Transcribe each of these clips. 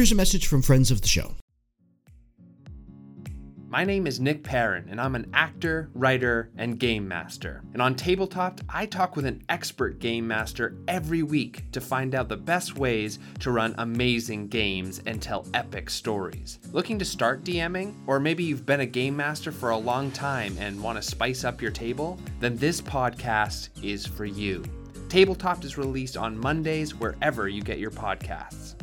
Here's a message from friends of the show. My name is Nick Perrin, and I'm an actor, writer, and game master. And on Tabletop, I talk with an expert game master every week to find out the best ways to run amazing games and tell epic stories. Looking to start DMing? Or maybe you've been a game master for a long time and want to spice up your table? Then this podcast is for you. Tabletop is released on Mondays wherever you get your podcasts.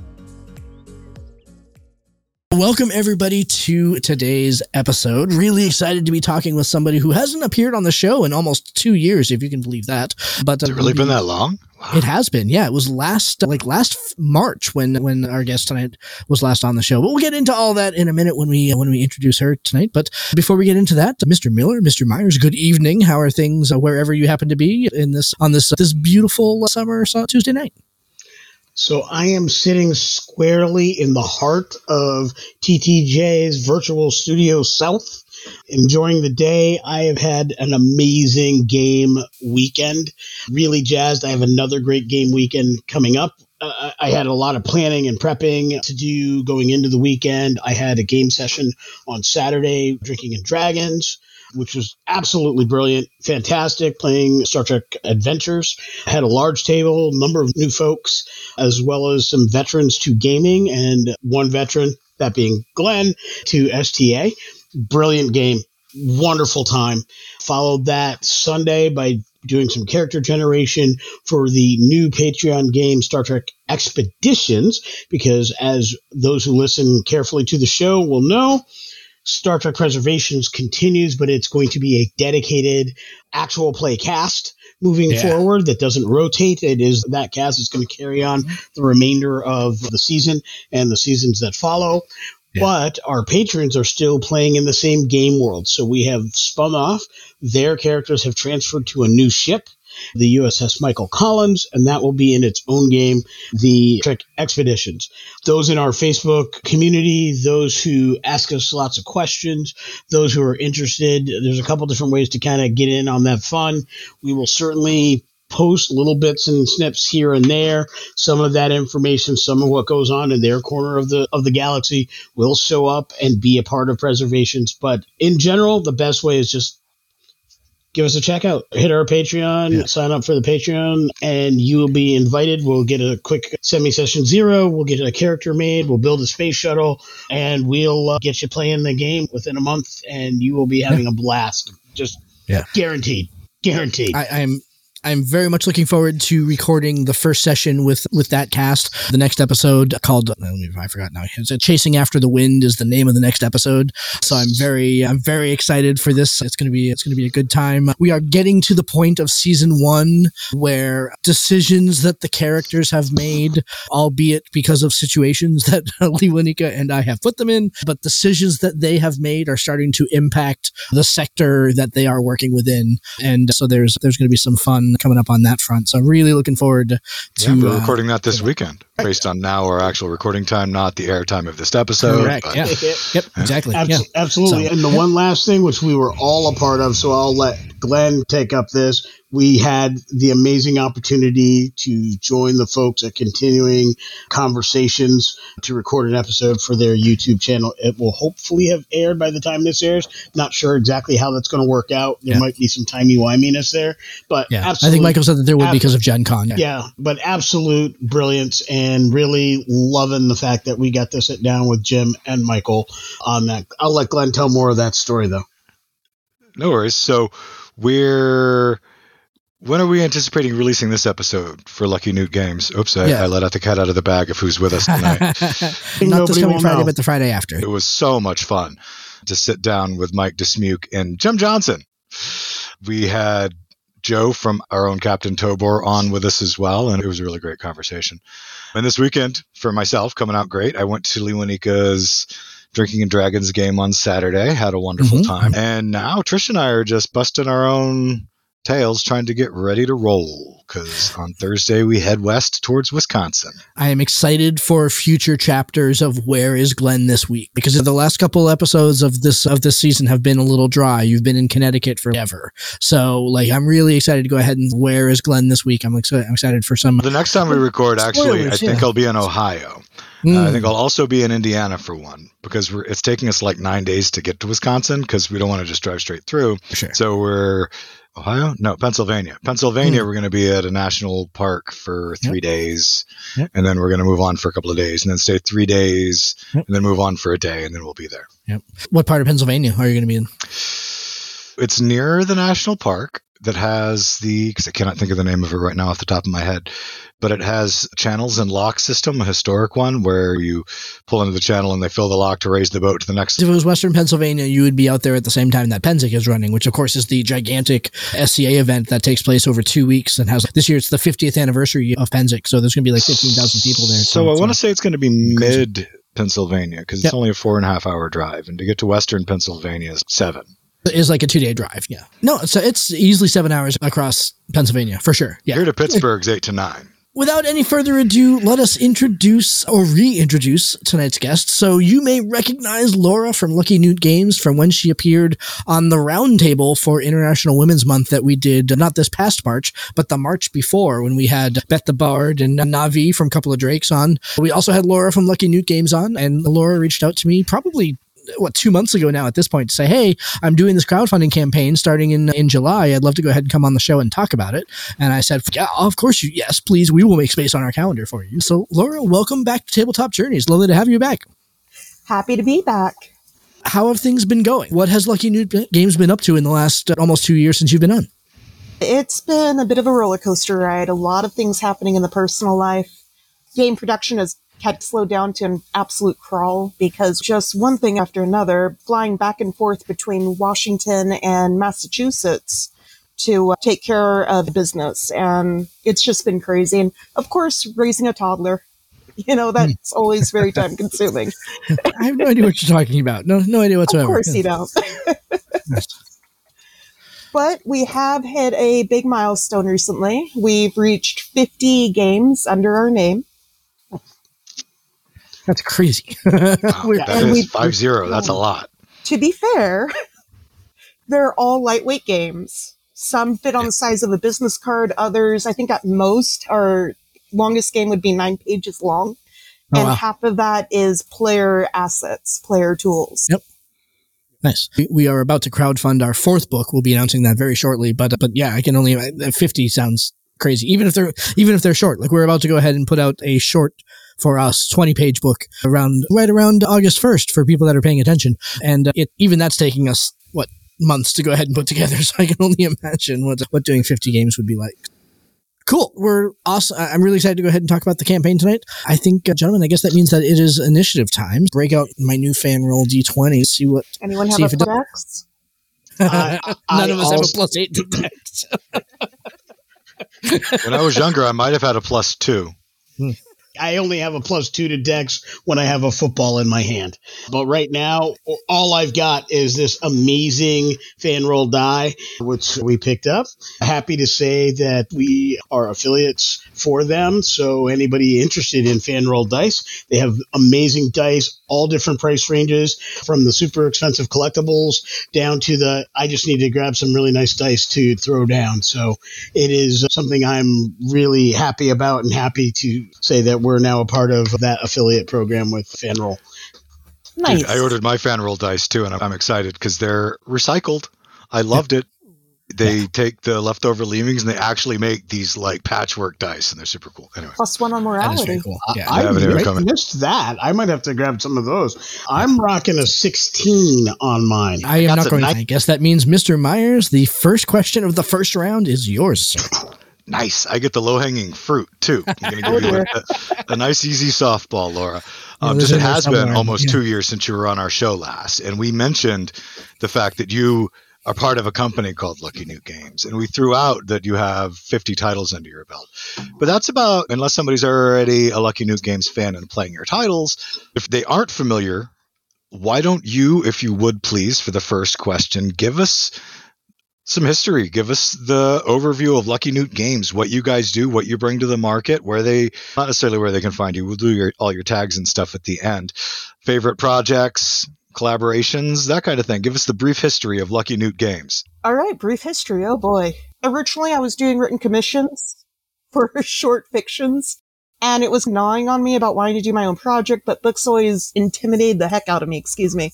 Welcome, everybody, to today's episode. Really excited to be talking with somebody who hasn't appeared on the show in almost two years, if you can believe that. But Has it really been that long? Wow. It has been, yeah. It was last, like last March when when our guest tonight was last on the show. But we'll get into all that in a minute when we when we introduce her tonight. But before we get into that, Mr. Miller, Mr. Myers, good evening. How are things uh, wherever you happen to be in this on this this beautiful summer Tuesday night? So I am sitting squarely in the heart of TTJ's Virtual Studio South, enjoying the day. I have had an amazing game weekend. Really jazzed. I have another great game weekend coming up. Uh, I had a lot of planning and prepping to do going into the weekend. I had a game session on Saturday, Drinking and Dragons which was absolutely brilliant, fantastic, playing Star Trek Adventures. Had a large table, number of new folks, as well as some veterans to gaming, and one veteran, that being Glenn, to STA. Brilliant game, wonderful time. Followed that Sunday by doing some character generation for the new Patreon game Star Trek Expeditions, because as those who listen carefully to the show will know, Star Trek Preservations continues, but it's going to be a dedicated actual play cast moving yeah. forward that doesn't rotate. It is that cast is going to carry on the remainder of the season and the seasons that follow. Yeah. But our patrons are still playing in the same game world. So we have spun off. Their characters have transferred to a new ship the USS Michael Collins, and that will be in its own game, the Trek Expeditions. Those in our Facebook community, those who ask us lots of questions, those who are interested, there's a couple different ways to kind of get in on that fun. We will certainly post little bits and snips here and there. Some of that information, some of what goes on in their corner of the of the galaxy will show up and be a part of preservations. But in general, the best way is just give us a check out. Hit our Patreon, yeah. sign up for the Patreon, and you will be invited. We'll get a quick semi session zero. We'll get a character made. We'll build a space shuttle, and we'll uh, get you playing the game within a month, and you will be having yeah. a blast. Just yeah. guaranteed. Guaranteed. I, I'm I'm very much looking forward to recording the first session with with that cast. The next episode called I forgot now. Uh, Chasing After the Wind is the name of the next episode. So I'm very I'm very excited for this. It's going to be it's to be a good time. We are getting to the point of season 1 where decisions that the characters have made, albeit because of situations that Lee Wanika and I have put them in, but decisions that they have made are starting to impact the sector that they are working within. And so there's there's going to be some fun coming up on that front. So I'm really looking forward to. Yeah, we're uh, recording that this weekend, based on now our actual recording time, not the air time of this episode. Correct. but- Yeah. Yep. Exactly. Abs- Yeah. Absolutely. So- And the one last thing, which we were all a part of, so I'll let Glenn take up this. We had the amazing opportunity to join the folks at Continuing Conversations to record an episode for their YouTube channel. It will hopefully have aired by the time this airs. Not sure exactly how that's going to work out. There Yeah. might be some timey-wiminess there, but Yeah. I think Michael said that there would Ab- because of Gen Con. Yeah. Yeah, but absolute brilliance and really loving the fact that we got to sit down with Jim and Michael on that. I'll let Glenn tell more of that story though. No worries. So we're when are we anticipating releasing this episode for Lucky Newt Games? Oops, I, Yeah. I let out the cat out of the bag of who's with us tonight. Not this coming Friday, know. but the Friday after. it was so much fun to sit down with Mike Dismuke and Jim Johnson. We had Joe from our own Captain Tobor on with us as well, and it was a really great conversation. And this weekend, for myself, coming out great. I went to Lewanika's Drinking and Dragons game on Saturday, had a wonderful Mhm. time. And now Trish and I are just busting our own tails trying to get ready to roll because on Thursday we head west towards Wisconsin. I am excited for future chapters of Where is Glenn this week because the last couple episodes of this of this season have been a little dry. You've been in Connecticut forever, so like I'm really excited to go ahead and Where is Glenn this week. I'm excited. I'm excited for some. The next time we record, actually, I think yeah. I'll be in Ohio. Mm, Uh, I think I'll also be in Indiana for one because we're, it's taking us like nine days to get to Wisconsin because we don't want to just drive straight through. sure. So we're Ohio, no Pennsylvania. Pennsylvania, Hmm. we're going to be at a national park for three days, Yep. and then we're going to move on for a couple of days, and then stay three days, Yep. and then move on for a day, and then we'll be there. Yep. What part of Pennsylvania are you going to be in? It's near the national park that has the because I cannot think of the name of it right now off the top of my head, but it has channels and lock system, a historic one where you pull into the channel and they fill the lock to raise the boat to the next. If it was Western Pennsylvania, you would be out there at the same time that Pennsic is running, which of course is the gigantic SCA event that takes place over two weeks and has this year it's the 50th anniversary of Pennsic, so there's going to be like 15,000 people there. So I want to say it's going to be mid Pennsylvania because Yep. it's only a four and a half hour drive, and to get to Western Pennsylvania is seven. Is like a two day drive. Yeah. No, so it's easily seven hours across Pennsylvania for sure. Yeah. Here to Pittsburgh's eight to nine. Without any further ado, let us introduce or reintroduce tonight's guest. So you may recognize Laura from Lucky Newt Games from when she appeared on the roundtable for International Women's Month that we did not this past March, but the March before when we had Beth the Bard and Navi from Couple of Drakes on. We also had Laura from Lucky Newt Games on, and Laura reached out to me probably what two months ago now at this point to say, hey, I'm doing this crowdfunding campaign starting in in July. I'd love to go ahead and come on the show and talk about it. And I said, yeah, of course you, yes, please. We will make space on our calendar for you. So, Laura, welcome back to Tabletop Journeys. Lovely to have you back. Happy to be back. How have things been going? What has Lucky Newt Games been up to in the last uh, almost two years since you've been on? It's been a bit of a roller coaster ride. A lot of things happening in the personal life. Game production has had to slow down to an absolute crawl because just one thing after another, flying back and forth between Washington and Massachusetts to uh, take care of business. And it's just been crazy. And of course, raising a toddler. You know, that's always very time consuming. I have no idea what you're talking about. No, no idea whatsoever. Of course you don't. But we have hit a big milestone recently. We've reached 50 games under our name. That's crazy. Wow, We're- that and is we- five zero. That's a lot. To be fair, they're all lightweight games. Some fit on the size of a business card. Others, I think at most, our longest game would be nine pages long. Oh, and wow. half of that is player assets, player tools. Yep. Nice. We- We are about to crowdfund our fourth book. We'll be announcing that very shortly. But but yeah, I can only uh, fifty sounds crazy. Even if they're even if they're short, like we're about to go ahead and put out a short for us twenty page book around right around August first for people that are paying attention. And uh, it even that's taking us what months to go ahead and put together. So I can only imagine what what doing fifty games would be like. Cool. We're awesome. I- I'm really excited to go ahead and talk about the campaign tonight. I think, uh, gentlemen, I guess that means that it is initiative time. Break out my new fan roll D20. See what Anyone See have if a it does- dex? I- None I of us have a plus eight to dex. When I was younger, I might have had a plus two. I only have a plus two to dex when I have a football in my hand. But right now, all I've got is this amazing fan roll die, which we picked up. Happy to say that we are affiliates for them. So anybody interested in fan roll dice, they have amazing dice, all different price ranges from the super expensive collectibles down to the I just need to grab some really nice dice to throw down. So it is something I'm really happy about and happy to say that we're now a part of that affiliate program with Fanroll. Nice. Dude, I ordered my fan roll dice too, and I'm, I'm excited because they're recycled. I loved it. They take the leftover leavings and they actually make these like patchwork dice, and they're super cool. Anyway, Plus one on That is morality. very cool. Yeah. I, I haven't even mi- come in. missed that. I might have to grab some of those. I'm rocking a 16 on mine. I am That's not going nice- to. I guess that means, Mr. Myers, the first question of the first round is yours, sir. nice. I get the low hanging fruit too. I'm going to give you a, a, nice, easy softball, Laura. Um, just it has been almost yeah. two years since you were on our show last, and we mentioned the fact that you are part of a company called Lucky Newt Games, and we threw out that you have 50 titles under your belt. But that's about, unless somebody's already a Lucky Newt Games fan and playing your titles, if they aren't familiar, why don't you, if you would please, for the first question, give us some history. Give us the overview of Lucky Newt Games, what you guys do, what you bring to the market, where they not necessarily where they can find you. We'll do your all your tags and stuff at the end. Favorite projects, collaborations, that kind of thing. Give us the brief history of Lucky Newt Games. All right, brief history. Oh boy. Originally, I was doing written commissions for short fictions, and it was gnawing on me about wanting to do my own project, but books always intimidated the heck out of me, excuse me.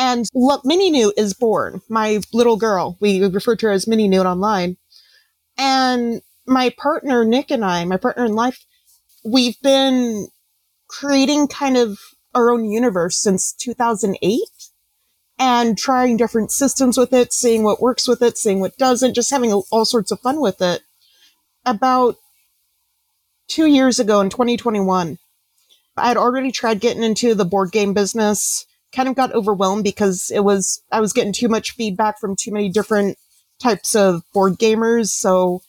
And look, Mini Newt is born, my little girl. We refer to her as Mini Newt online. And my partner, Nick, and I, my partner in life, we've been creating kind of our own universe since 2008 and trying different systems with it, seeing what works with it, seeing what doesn't, just having all sorts of fun with it. About two years ago in 2021, I had already tried getting into the board game business, kind of got overwhelmed because it was, I was getting too much feedback from too many different types of board gamers. So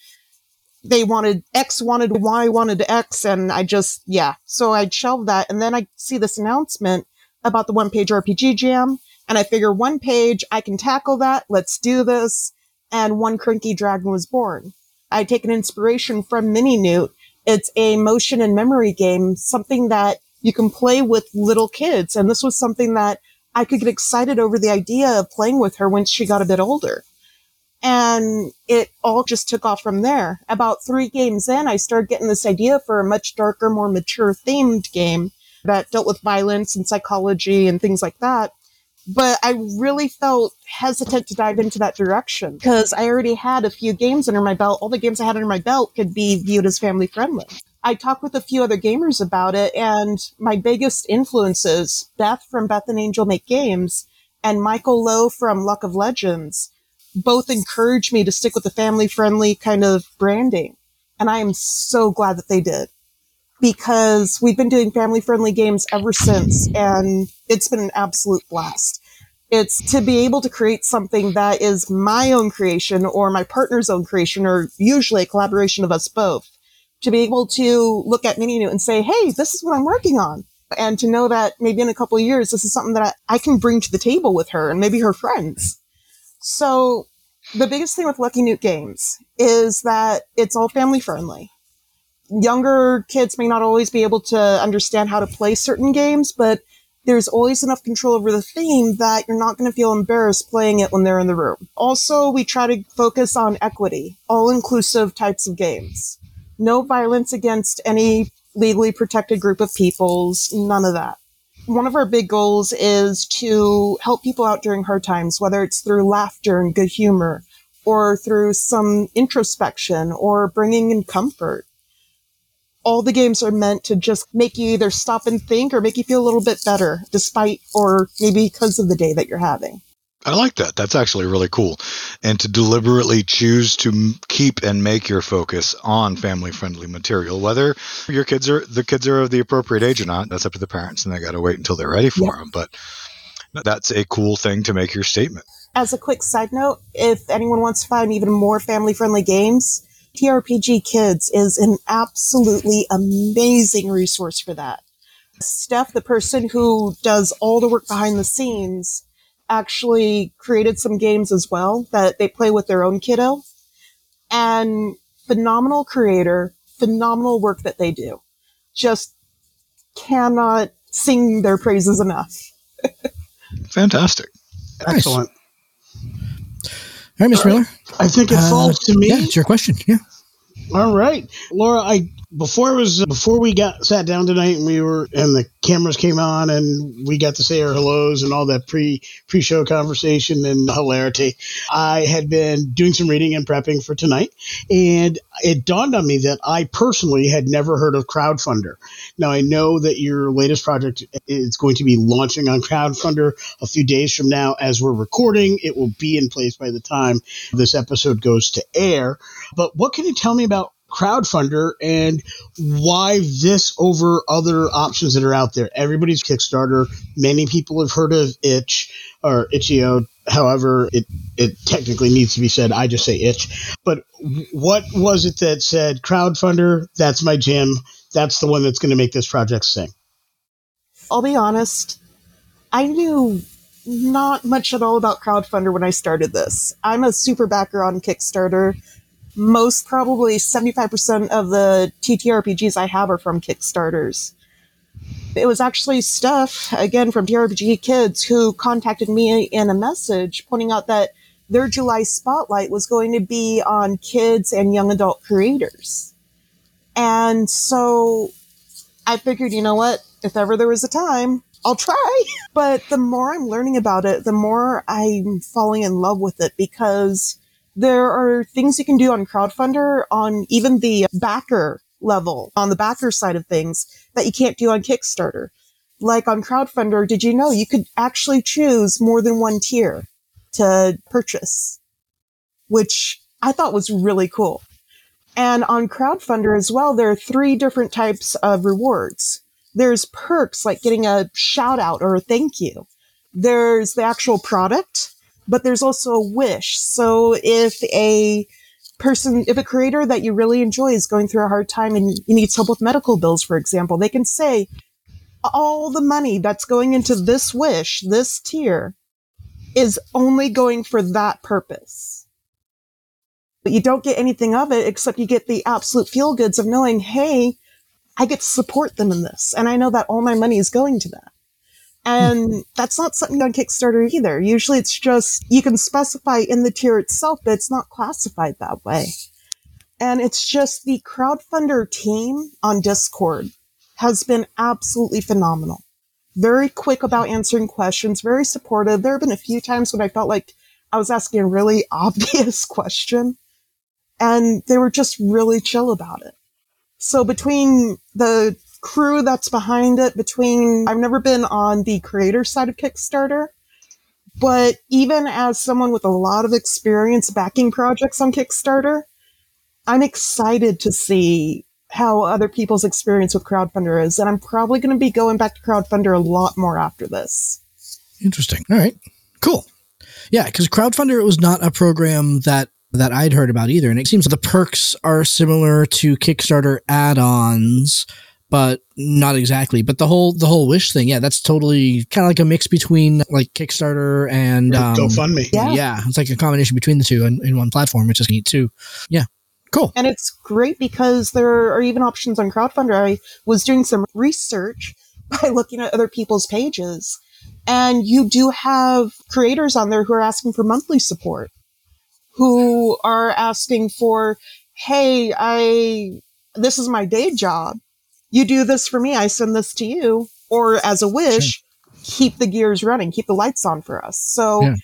they wanted X wanted Y wanted X and I just, yeah. So I shelved that. And then I see this announcement about the one page RPG jam. And I figure one page, I can tackle that. Let's do this. And one cranky dragon was born. I take an inspiration from Mini Newt. It's a motion and memory game, something that you can play with little kids. And this was something that I could get excited over the idea of playing with her when she got a bit older. And it all just took off from there. About three games in, I started getting this idea for a much darker, more mature themed game that dealt with violence and psychology and things like that. But I really felt hesitant to dive into that direction because I already had a few games under my belt. All the games I had under my belt could be viewed as family friendly. I talked with a few other gamers about it, and my biggest influences, Beth from Beth and Angel Make Games and Michael Lowe from Luck of Legends, both encouraged me to stick with the family friendly kind of branding. And I am so glad that they did because we've been doing family friendly games ever since and it's been an absolute blast. It's to be able to create something that is my own creation or my partner's own creation or usually a collaboration of us both. To be able to look at Mini Newt and say, Hey, this is what I'm working on. And to know that maybe in a couple of years, this is something that I, I can bring to the table with her and maybe her friends. So the biggest thing with Lucky Newt Games is that it's all family friendly. Younger kids may not always be able to understand how to play certain games, but there's always enough control over the theme that you're not going to feel embarrassed playing it when they're in the room. Also, we try to focus on equity, all inclusive types of games. No violence against any legally protected group of peoples, none of that one of our big goals is to help people out during hard times, whether it's through laughter and good humor or through some introspection or bringing in comfort. All the games are meant to just make you either stop and think or make you feel a little bit better despite or maybe because of the day that you're having. I like that. That's actually really cool. And to deliberately choose to keep and make your focus on family friendly material, whether your kids are the kids are of the appropriate age or not, that's up to the parents and they got to wait until they're ready for them. But that's a cool thing to make your statement. As a quick side note, if anyone wants to find even more family friendly games, TRPG Kids is an absolutely amazing resource for that. Steph, the person who does all the work behind the scenes, actually created some games as well that they play with their own kiddo. And phenomenal creator, phenomenal work that they do. Just cannot sing their praises enough. Fantastic. Excellent. All right, Miss Miller. I think it Uh, falls to me. Yeah, it's your question. Yeah. All right, Laura. I before it was before we got sat down tonight and we were and the cameras came on and we got to say our hellos and all that pre pre show conversation and hilarity. I had been doing some reading and prepping for tonight, and it dawned on me that I personally had never heard of Crowdfundr. Now I know that your latest project is going to be launching on Crowdfundr a few days from now as we're recording. It will be in place by the time this episode goes to air. But what can you tell me about Crowdfundr and why this over other options that are out there. Everybody's kickstarter. Many people have heard of itch or itch.io however it, it technically needs to be said. I just say itch. But what was it that said Crowdfundr that's my jam. That's the one that's going to make this project sing. I'll be honest, I knew not much at all about Crowdfundr when I started this. I'm a super backer on Kickstarter. Most probably 75% of the TTRPGs I have are from Kickstarters. It was actually Steph, again from TRPG Kids, who contacted me in a message pointing out that their July spotlight was going to be on kids and young adult creators. And so I figured, you know what? If ever there was a time, I'll try. But the more I'm learning about it, the more I'm falling in love with it because there are things you can do on Crowdfundr on even the backer level, on the backer side of things that you can't do on Kickstarter. Like on Crowdfundr, did you know you could actually choose more than one tier to purchase, which I thought was really cool. And on Crowdfundr as well, there are three different types of rewards. There's perks like getting a shout out or a thank you. There's the actual product, but there's also a wish. So if a person, if a creator that you really enjoy is going through a hard time and you need help with medical bills, for example, they can say, all the money that's going into this wish, this tier, is only going for that purpose. But you don't get anything of it except you get the absolute feel goods of knowing, hey, I get to support them in this. And I know that all my money is going to that. And that's not something on Kickstarter either. Usually it's just, you can specify in the tier itself, but it's not classified that way. And it's just the Crowdfundr team on Discord has been absolutely phenomenal. Very quick about answering questions, very supportive. There have been a few times when I felt like I was asking a really obvious question and they were just really chill about it. So between the crew that's behind it, between, I've never been on the creator side of Kickstarter, but even as someone with a lot of experience backing projects on Kickstarter, I'm excited to see how other people's experience with Crowdfundr is. And I'm probably going to be going back to Crowdfundr a lot more after this. Interesting. All right. Cool. Yeah, because Crowdfundr was not a program that that I'd heard about either, and it seems the perks are similar to Kickstarter add-ons, but not exactly. But the whole the whole wish thing, yeah, that's totally kind of like a mix between like Kickstarter and um, GoFundMe. Yeah. Yeah, it's like a combination between the two in, in one platform, which is neat too. Yeah, cool. And it's great because there are even options on Crowdfundr. I was doing some research by looking at other people's pages. And you do have creators on there who are asking for monthly support, who are asking for, Hey, I, this is my day job. You do this for me. I send this to you. Or as a wish, keep the gears running, keep the lights on for us. So Yeah.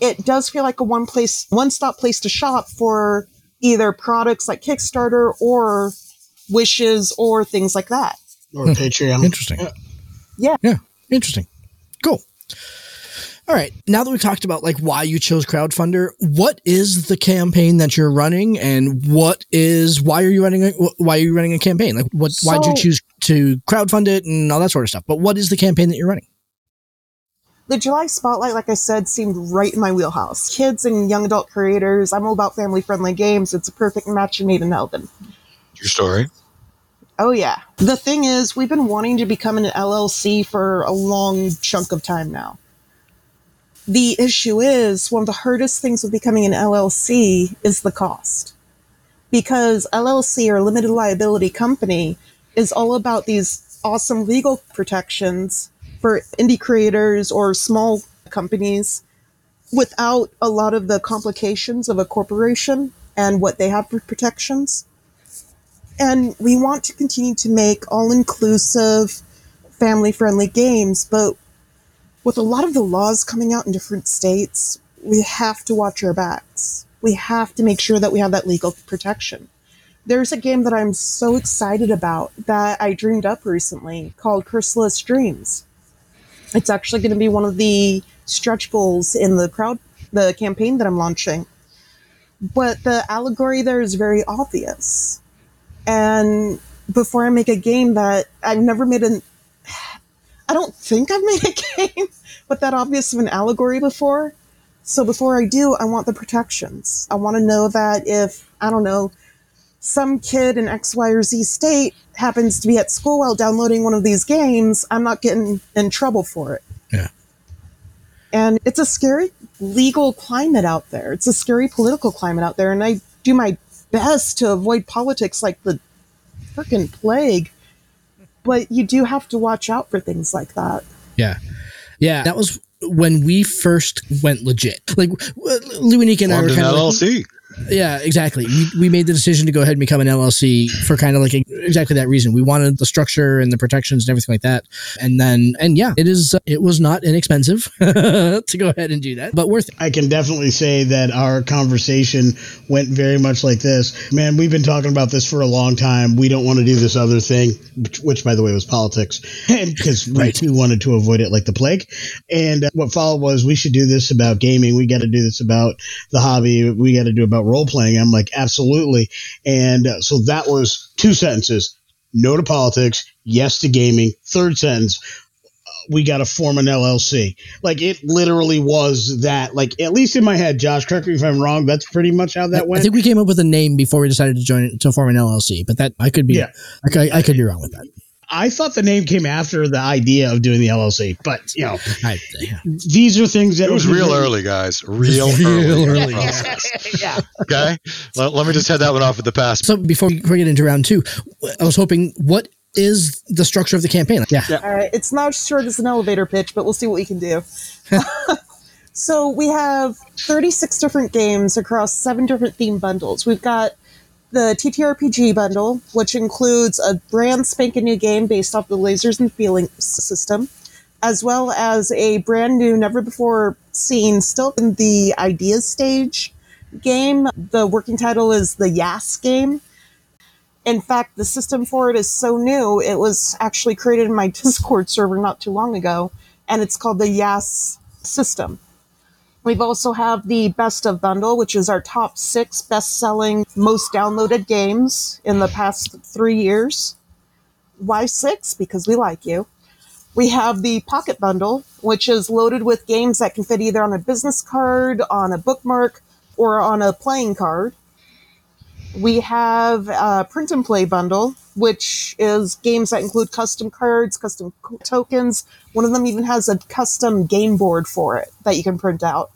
it does feel like a one place, one stop place to shop for either products like Kickstarter or wishes or things like that. Or Patreon. Interesting. Yeah. Yeah. Interesting. Cool. All right. Now that we've talked about like why you chose Crowdfundr, what is the campaign that you're running, and what is why are you running a why are you running a campaign? Like what? why'd you choose to crowdfund it and all that sort of stuff? But what is the campaign that you're running? The July Spotlight, like I said, seemed right in my wheelhouse. Kids and young adult creators, I'm all about family friendly games. It's a perfect match made in heaven. Your story. Oh, yeah. The thing is, we've been wanting to become an LLC for a long chunk of time now. The issue is, one of the hardest things with becoming an LLC is the cost. Because LLC or limited liability company is all about these awesome legal protections for indie creators or small companies without a lot of the complications of a corporation and what they have for protections. And we want to continue to make all inclusive, family friendly games, but with a lot of the laws coming out in different states, we have to watch our backs. We have to make sure that we have that legal protection. There's a game that I'm so excited about that I dreamed up recently called Chrysalis Dreams. It's actually going to be one of the stretch goals in the crowd, the campaign that I'm launching. But the allegory there is very obvious. And before I make a game that I've never made an, I don't think I've made a game with that obvious of an allegory before. So before I do, I want the protections. I want to know that if, I don't know, some kid in X, Y, or Z state happens to be at school while downloading one of these games, I'm not getting in trouble for it. Yeah. And it's a scary legal climate out there. It's a scary political climate out there. And I do my best to avoid politics like the freaking plague. But you do have to watch out for things like that. Yeah. Yeah. That was when we first went legit. Like, Louis and I were Formed an kind of like, LLC. Yeah, exactly. We, we made the decision to go ahead and become an LLC for kind of like a, exactly that reason. We wanted the structure and the protections and everything like that. And then, and yeah, it is, it was not inexpensive to go ahead and do that, but worth it. I can definitely say that our conversation went very much like this. Man, we've been talking about this for a long time. We don't want to do this other thing, which, which by the way, was politics, and because we Right. too wanted to avoid it like the plague. And uh, what followed was we should do this about gaming. We got to do this about the hobby. We got to do about role playing. I'm like, absolutely. And uh, so that was two sentences. No to politics. Yes to gaming. Third sentence we got to form an LLC. Like it literally was that. Like at least in my head, Josh, correct me if I'm wrong. That's pretty much how that I went. I think we came up with a name before we decided to join to form an LLC, but that I could be, Yeah. I, I could be wrong with that. I thought the name came after the idea of doing the LLC, but you know, I, yeah. these are things that It was real written- early, guys. Real, Real early. early. process. Oh, yeah. Okay. Let, let me just head that one off at the pass. So before we get into round two, I was hoping, what is the structure of the campaign? Yeah. All right, it's not as short as an elevator pitch, but we'll see what we can do. so we have 36 different games across seven different theme bundles. We've got the TTRPG bundle, which includes a brand spanking new game based off the lasers and feelings system, as well as a brand new, never before seen, still in the ideas stage game. The working title is the Yas game. In fact, the system for it is so new, it was actually created in my Discord server not too long ago, and it's called the Yas system. We've also have the Best of Bundle, which is our top six best-selling, most downloaded games in the past three years. Why six? Because we like you. We have the Pocket Bundle, which is loaded with games that can fit either on a business card, on a bookmark, or on a playing card. We have a print and play bundle, which is games that include custom cards, custom tokens. One of them even has a custom game board for it that you can print out.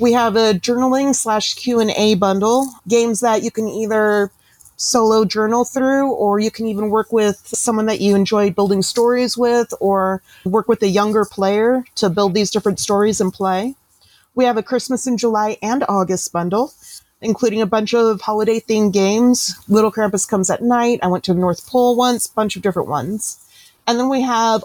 We have a journaling slash Q and A bundle, games that you can either solo journal through, or you can even work with someone that you enjoy building stories with, or work with a younger player to build these different stories and play. We have a Christmas in July and August bundle, including a bunch of holiday themed games. Little Krampus comes at night. I went to the North Pole once, bunch of different ones. And then we have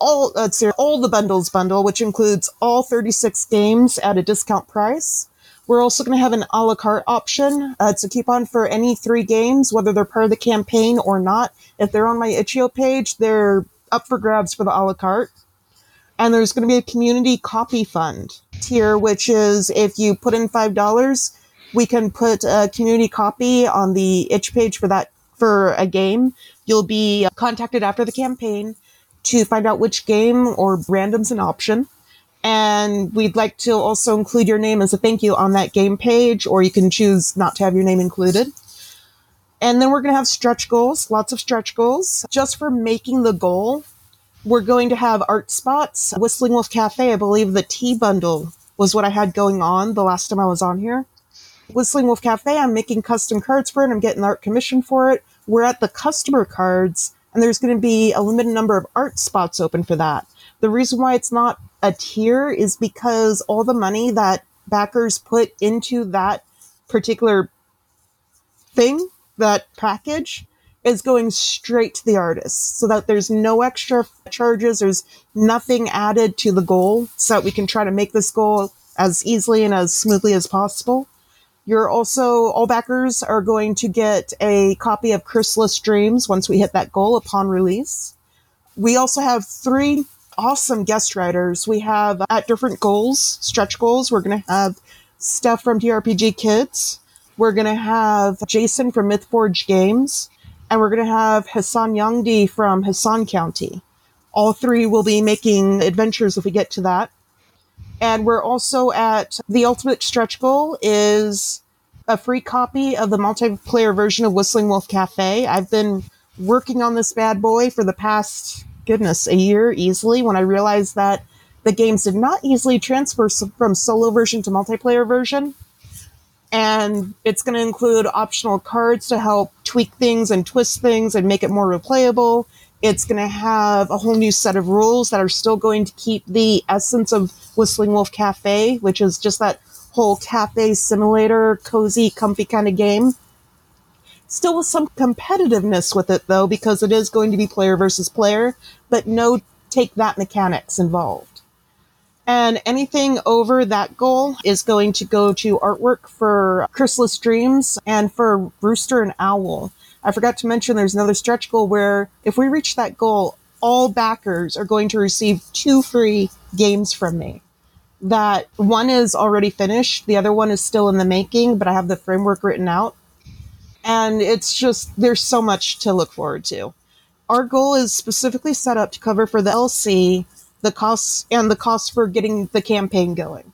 all, let's see, all the bundles bundle, which includes all 36 games at a discount price. We're also going to have an a la carte option. Uh, it's a coupon for any three games, whether they're part of the campaign or not. If they're on my itch.io page, they're up for grabs for the a la carte. And there's going to be a community copy fund tier, which is if you put in $5, we can put a community copy on the itch page for that, for a game. You'll be contacted after the campaign to find out which game or random's an option. And we'd like to also include your name as a thank you on that game page, or you can choose not to have your name included. And then we're going to have stretch goals, lots of stretch goals, just for making the goal. We're going to have art spots. Whistling Wolf Cafe, I believe the tea bundle was what I had going on the last time I was on here. Whistling Wolf Cafe, I'm making custom cards for it. I'm getting the art commission for it. We're at the customer cards, and there's going to be a limited number of art spots open for that. The reason why it's not a tier is because all the money that backers put into that particular thing, that package, is going straight to the artist so that there's no extra charges, there's nothing added to the goal so that we can try to make this goal as easily and as smoothly as possible. You're also, all backers are going to get a copy of Chrysalis Dreams once we hit that goal upon release. We also have three awesome guest writers. We have at different goals, stretch goals, we're going to have stuff from TRPG Kids. We're going to have Jason from Mythforge Games and we're going to have Hassan Yangdi from Hassan County. All three will be making adventures if we get to that. And we're also at the ultimate stretch goal is a free copy of the multiplayer version of Whistling Wolf Cafe. I've been working on this bad boy for the past, goodness, a year easily when I realized that the games did not easily transfer from solo version to multiplayer version and it's going to include optional cards to help tweak things and twist things and make it more replayable. It's going to have a whole new set of rules that are still going to keep the essence of Whistling Wolf Cafe, which is just that whole cafe simulator, cozy, comfy kind of game. Still with some competitiveness with it though, because it is going to be player versus player, but no take that mechanics involved. And anything over that goal is going to go to artwork for Chrysalis Dreams and for Rooster and Owl. I forgot to mention there's another stretch goal where if we reach that goal, all backers are going to receive two free games from me. That one is already finished, the other one is still in the making, but I have the framework written out. And it's just, there's so much to look forward to. Our goal is specifically set up to cover for the LC the costs and the costs for getting the campaign going.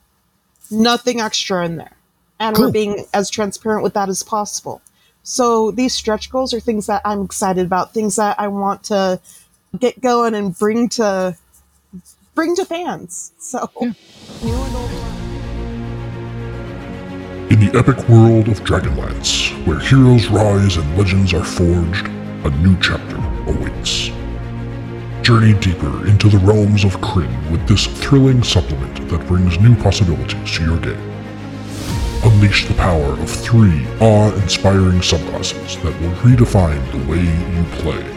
Nothing extra in there. And cool. we're being as transparent with that as possible. So these stretch goals are things that I'm excited about, things that I want to get going and bring to bring to fans. So. In the epic world of Dragonlance, where heroes rise and legends are forged, a new chapter awaits. Journey deeper into the realms of Krynn with this thrilling supplement that brings new possibilities to your game. Unleash the power of three awe-inspiring subclasses that will redefine the way you play.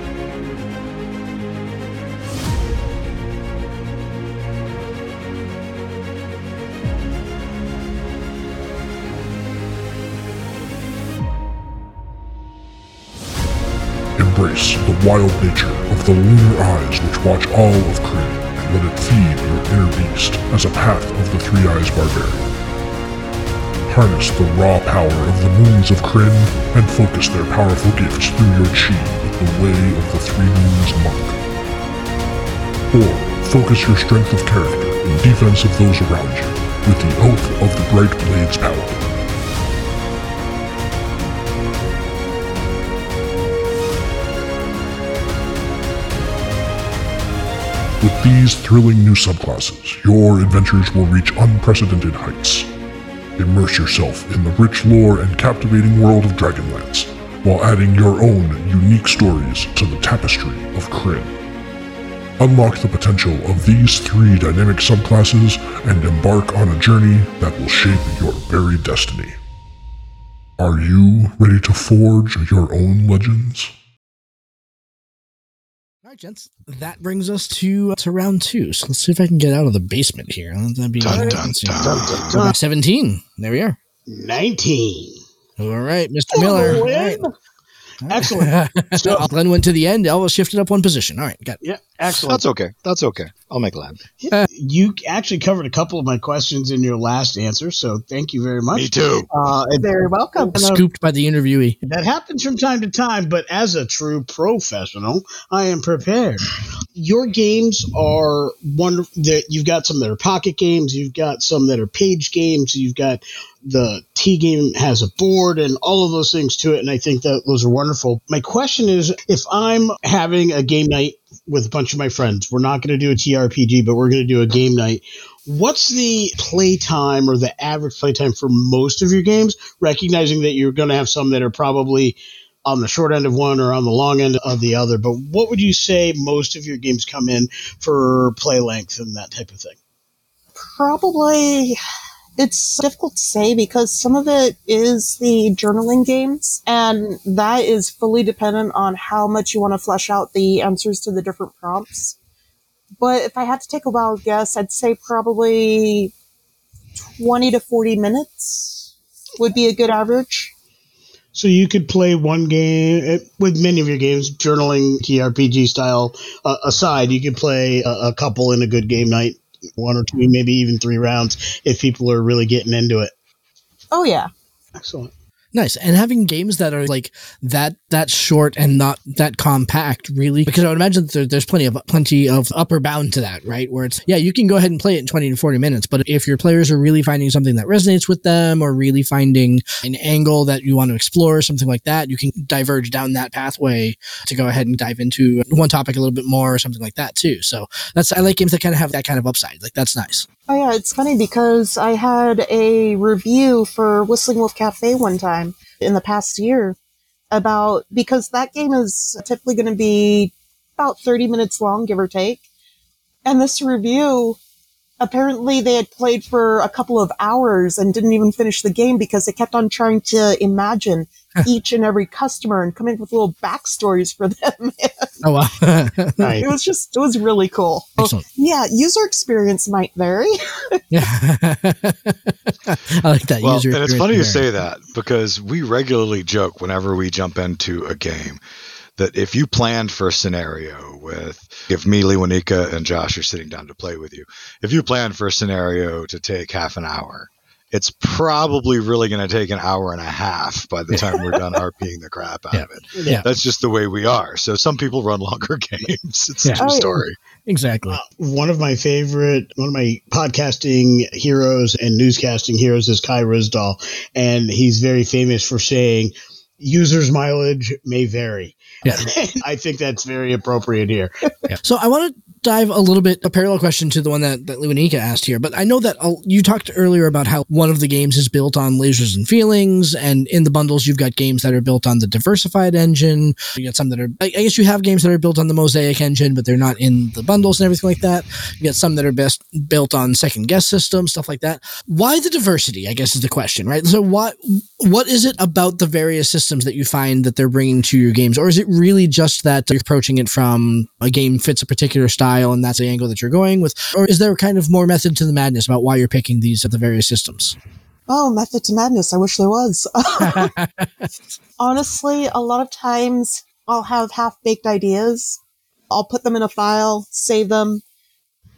embrace the wild nature of the lunar eyes which watch all of Krynn and let it feed your inner beast as a path of the Three Eyes Barbarian. Harness the raw power of the moons of Krynn and focus their powerful gifts through your chi with the way of the Three Moons Monk. Or focus your strength of character in defense of those around you with the Oath of the Bright Blade's power. With these thrilling new subclasses, your adventures will reach unprecedented heights. Immerse yourself in the rich lore and captivating world of Dragonlance, while adding your own unique stories to the tapestry of Krynn. Unlock the potential of these three dynamic subclasses and embark on a journey that will shape your very destiny. Are you ready to forge your own legends? All right, gents. That brings us to uh, to round two. So let's see if I can get out of the basement here. That'd be dun, dun, dun, dun, seventeen. There we are. Nineteen. All right, Mr. Miller. All right. Excellent. so, Glenn went to the end. Elvis shifted up one position. All right, got it. Yeah. Excellent. That's okay. That's okay. I'll make a laugh. You actually covered a couple of my questions in your last answer, so thank you very much. Me too. Uh, Very welcome. Scooped by the interviewee. that happens from time to time, but as a true professional, I am prepared. Your games are wonderful. That you've got some that are pocket games, you've got some that are page games, you've got the T game has a board and all of those things to it, and I think that those are wonderful. My question is if I'm having a game night with a bunch of my friends, we're not going to do a TRPG, but we're going to do a game night. What's the playtime or the average playtime for most of your games? Recognizing that you're going to have some that are probably on the short end of one or on the long end of the other, but what would you say most of your games come in for play length and that type of thing? Probably it's difficult to say because some of it is the journaling games, and that is fully dependent on how much you want to flesh out the answers to the different prompts. But if I had to take a wild guess, I'd say probably 20 to 40 minutes would be a good average. So you could play one game eh, with many of your games, journaling TRPG style uh, aside. You could play a, a couple in a good game night, one or two, maybe even three rounds if people are really getting into it. Oh, yeah. Excellent. Nice. And having games that are like that that short and not that compact really because I would imagine there's plenty of plenty of upper bound to that, right? Where it's yeah, you can go ahead and play it in 20 to 40 minutes, but if your players are really finding something that resonates with them or really finding an angle that you want to explore, something like that, you can diverge down that pathway to go ahead and dive into one topic a little bit more or something like that too. So that's I like games that kind of have that kind of upside. Like that's nice. Oh yeah, it's funny because I had a review for Whistling Wolf Cafe one time in the past year about because that game is typically going to be about 30 minutes long, give or take. And this review, apparently they had played for a couple of hours and didn't even finish the game because they kept on trying to imagine each and every customer and come in with little backstories for them. Oh wow. Nice. it was just, it was really cool. Excellent. Yeah, user experience might vary. yeah. I like that Well, user and it's funny you say that because we regularly joke whenever we jump into a game that if you planned for a scenario with, if me, Lewanika, and Josh are sitting down to play with you, if you planned for a scenario to take half an hour, it's probably really going to take an hour and a half by the time we're done RPing the crap out Yeah. of it. Yeah. That's just the way we are. So some people run longer games. It's a Yeah. true Oh, story. Exactly. Uh, one of my favorite, one of my podcasting heroes and newscasting heroes is Kai Ryssdal, and he's very famous for saying, "Users' mileage may vary." Yeah. I think that's very appropriate here. Yeah. So I want to dive a little bit a parallel question to the one that that Luanika asked here, but I know that uh, you talked earlier about how one of the games is built on lasers and feelings, and in the bundles you've got games that are built on the diversified engine. You got some that are, I guess you have games that are built on the Mosaic engine, but they're not in the bundles and everything like that. You got some that are best built on second guess systems, stuff like that. Why the diversity? I guess is the question, right? So what what is it about the various systems that you find that they're bringing to your games, or is it really just that you're approaching it from a game fits a particular style and that's the angle that you're going with, or is there kind of more method to the madness about why you're picking these at the various systems? Oh, method to madness. I wish there was. Honestly, a lot of times I'll have half baked ideas. I'll put them in a file, save them,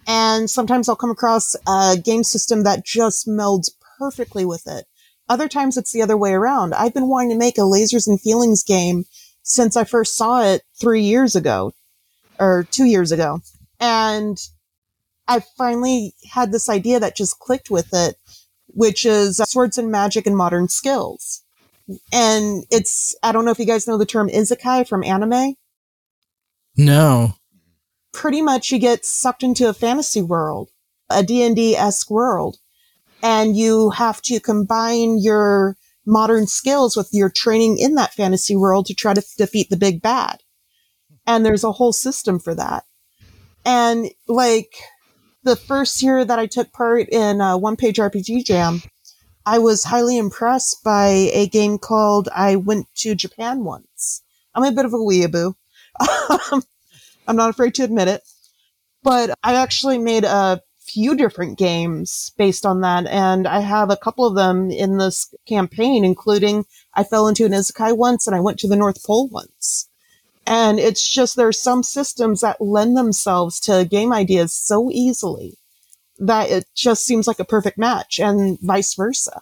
and sometimes I'll come across a game system that just melds perfectly with it. Other times it's the other way around. I've been wanting to make a lasers and feelings game since I first saw it three years ago or two years ago. And I finally had this idea that just clicked with it which is uh, swords and magic and modern skills. And it's, I don't know if you guys know the term isekai from anime. No. Pretty much you get sucked into a fantasy world, a D&D-esque world, and you have to combine your modern skills with your training in that fantasy world to try to defeat the big bad. And there's a whole system for that. And like, the first year that I took part in a one page RPG jam, I was highly impressed by a game called I Went to Japan Once. I'm a bit of a weeaboo. Um, I'm not afraid to admit it. But I actually made a few different games based on that, and I have a couple of them in this campaign, including I fell into an isekai once and I went to the North Pole once. And it's just there are some systems that lend themselves to game ideas so easily that it just seems like a perfect match and vice versa.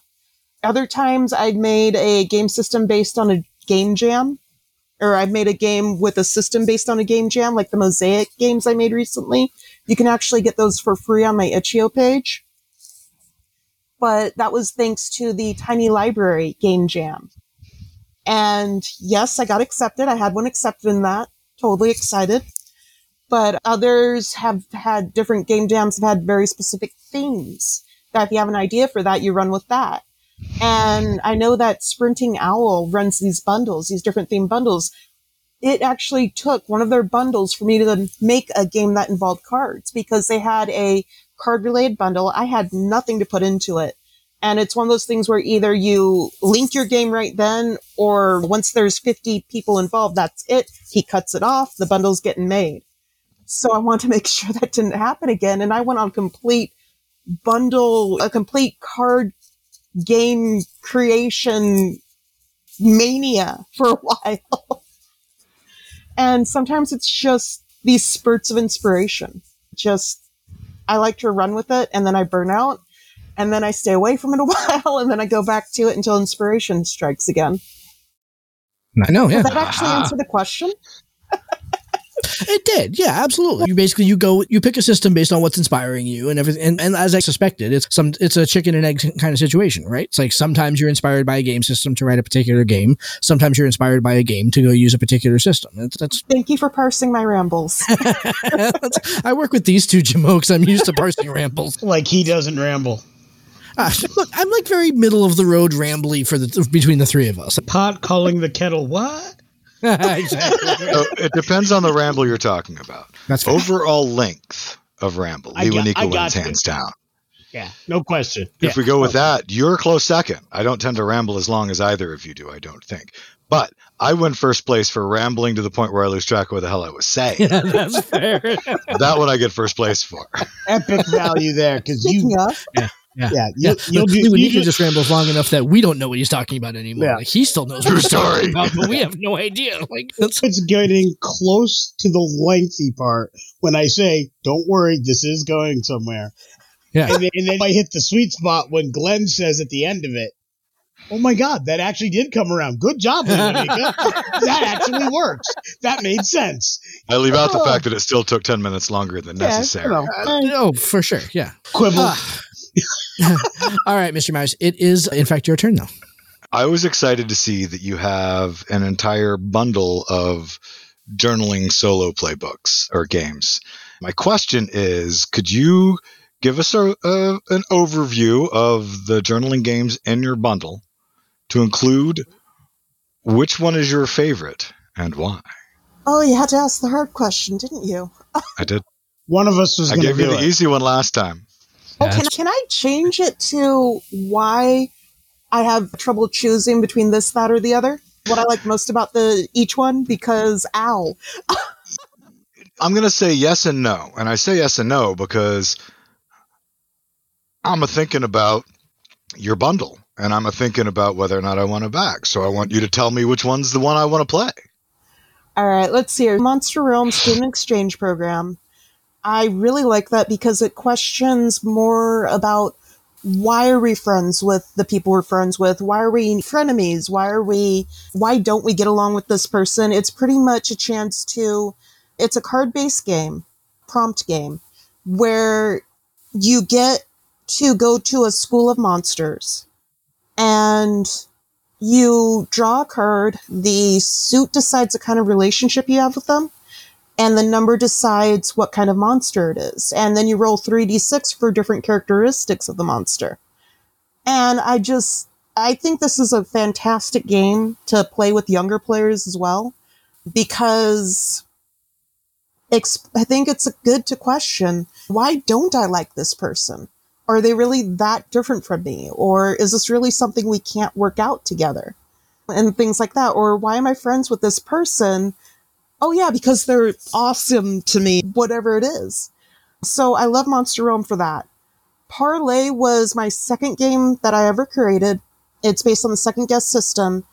Other times I'd made a game system based on a game jam or I've made a game with a system based on a game jam, like the Mosaic games I made recently. You can actually get those for free on my itch.io page. But that was thanks to the Tiny Library game jam. And yes, I got accepted. I had one accepted in that. Totally excited. But others have had different game jams have had very specific themes. That if you have an idea for that, you run with that. And I know that Sprinting Owl runs these bundles, these different theme bundles. It actually took one of their bundles for me to make a game that involved cards because they had a card related bundle. I had nothing to put into it. And it's one of those things where either you link your game right then or once there's 50 people involved, that's it. He cuts it off. The bundle's getting made. So I want to make sure that didn't happen again. And I went on complete bundle, a complete card game creation mania for a while. and sometimes it's just these spurts of inspiration. Just, I like to run with it and then I burn out and then I stay away from it a while and then I go back to it until inspiration strikes again. I know, yeah. Does that actually answer the question? It did, yeah, absolutely. You basically you go you pick a system based on what's inspiring you and everything. And, and as I suspected, it's some it's a chicken and egg kind of situation, right? It's like sometimes you're inspired by a game system to write a particular game. Sometimes you're inspired by a game to go use a particular system. That's, that's Thank you for parsing my rambles. I work with these two jamokes. I'm used to parsing rambles. Like he doesn't ramble. Uh, look, I'm like very middle of the road rambly for the between the three of us. Pot calling the kettle what? exactly. So it depends on the ramble you're talking about. That's fair. Overall length of ramble, I got- I got wins you. hands down. Yeah, no question. If we go with that, you're a close second. I don't tend to ramble as long as either of you do, I don't think. But I win first place for rambling to the point where I lose track of what the hell I was saying. Yeah, that's fair. that one I get first place for. Epic value there because you, of, yeah. yeah, you, you'll Look, do. You just, just rambles long enough that we don't know what he's talking about anymore. Yeah. Like he still knows what True he's talking story. about, but we have no idea. Like that's it's getting close to the lengthy part when I say, "Don't worry, this is going somewhere." yeah. And then, and then I hit the sweet spot when Glenn says at the end of it, "Oh my God, that actually did come around. Good job, that actually works. That made sense." I leave out the Oh. fact that it still took 10 minutes longer than Yeah, necessary. you Uh, oh, for sure. Yeah. quibble. All right, Mr. Mouse. It is, in fact, your turn now. I was excited to see that you have an entire bundle of journaling solo playbooks or games. My question is could you give us a, a, an overview of the journaling games in your bundle to include which one is your favorite and why? oh, you had to ask the hard question, didn't you? I did. One of us was I going to gave you the it. easy one last time. Oh, can, can I change it to why I have trouble choosing between this, that, or the other? What I like most about the each one? Because ow. I'm going to say yes and no. And I say yes and no because I'm a thinking about your bundle and I'm a thinking about whether or not I want to back. So I want you to tell me which one's the one I want to play. All right, let's see here. Monster Realm Student Exchange Program. I really like that because it questions more about why are we friends with the people we're friends with? Why are we frenemies? Why are we, why don't we get along with this person? It's pretty much a chance to, it's a card based game, prompt game, where you get to go to a school of monsters and you draw a card. The suit decides the kind of relationship you have with them, and the number decides what kind of monster it is. And then you roll 3d6 for different characteristics of the monster. And I just, I think this is a fantastic game to play with younger players as well, because ex- I think it's good to question why don't I like this person? Are they really that different from me? Or is this really something we can't work out together? And things like that. Or why am I friends with this person? Oh, yeah, because they're awesome to me, whatever it is. So I love Monster Realm for that. Parlay was my second game that I ever created. It's based on the second guess system.